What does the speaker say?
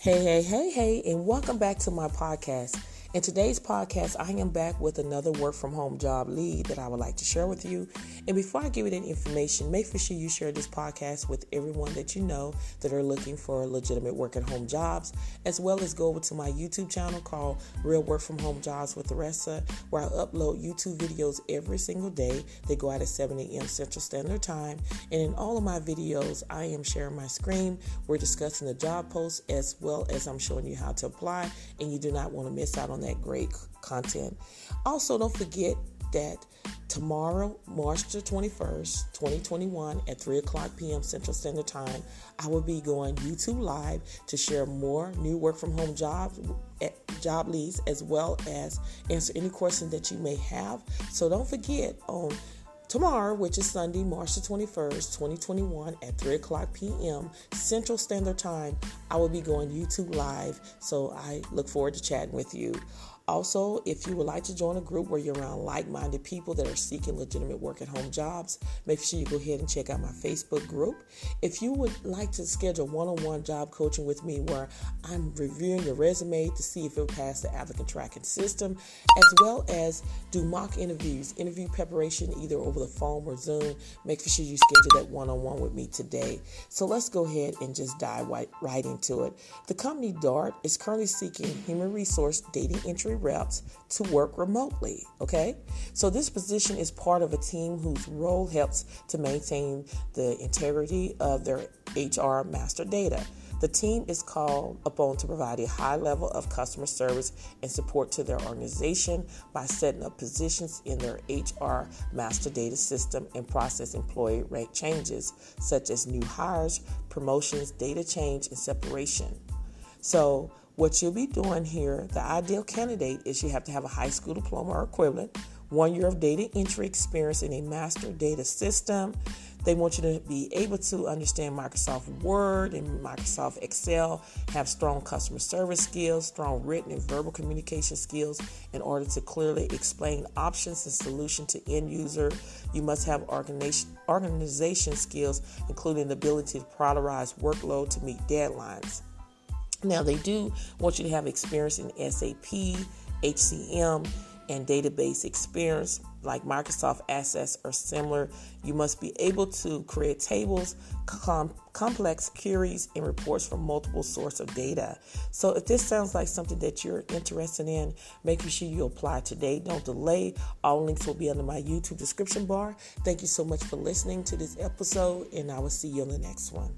Hey, hey, hey, hey, and welcome back to my podcast. In today's podcast, I am back with another work from home job lead that I would like to share with you. And before I give you that information, make sure you share this podcast with everyone that you know that are looking for legitimate work at home jobs, as well as go over to my YouTube channel called Real Work from Home Jobs with Aressa, where I upload YouTube videos every single day. They go out at 7 a.m. Central Standard Time. And in all of my videos, I am sharing my screen. We're discussing the job posts as well as I'm showing you how to apply, and you do not want to miss out on on that great content. Also, don't forget that tomorrow, March the 21st, 2021, at 3 o'clock p.m. Central Standard Time, I will be going YouTube Live to share more new work from home jobs, job leads, as well as answer any questions that you may have. So don't forget on Tomorrow, which is Sunday, March the 21st, 2021, at 3 o'clock p.m. Central Standard Time, I will be going YouTube Live. So I look forward to chatting with you. Also, if you would like to join a group where you're around like minded people that are seeking legitimate work at home jobs, make sure you go ahead and check out my Facebook group. If you would like to schedule one on one job coaching with me where I'm reviewing your resume to see if it pass the applicant tracking system, as well as do mock interviews, interview preparation either over the phone or Zoom, make sure you schedule that one on one with me today. So let's go ahead and just dive right, right into it. The company DART is currently seeking human resource data entry reps to work remotely. Okay, so this position is part of a team whose role helps to maintain the integrity of their HR master data. The team is called upon to provide a high level of customer service and support to their organization by setting up positions in their HR master data system and process employee rate changes, such as new hires, promotions, data change, and separation. So, what you'll be doing here, the ideal candidate is you have to have a high school diploma or equivalent, one year of data entry experience in a master data system. They want you to be able to understand Microsoft Word and Microsoft Excel, have strong customer service skills, strong written and verbal communication skills in order to clearly explain options and solution to end user. You must have organization, organization skills, including the ability to prioritize workload to meet deadlines. Now, they do want you to have experience in SAP, HCM, and database experience like Microsoft Access or similar. You must be able to create tables, com- complex queries, and reports from multiple sources of data. So, if this sounds like something that you're interested in, make sure you apply today. Don't delay. All links will be under my YouTube description bar. Thank you so much for listening to this episode, and I will see you on the next one.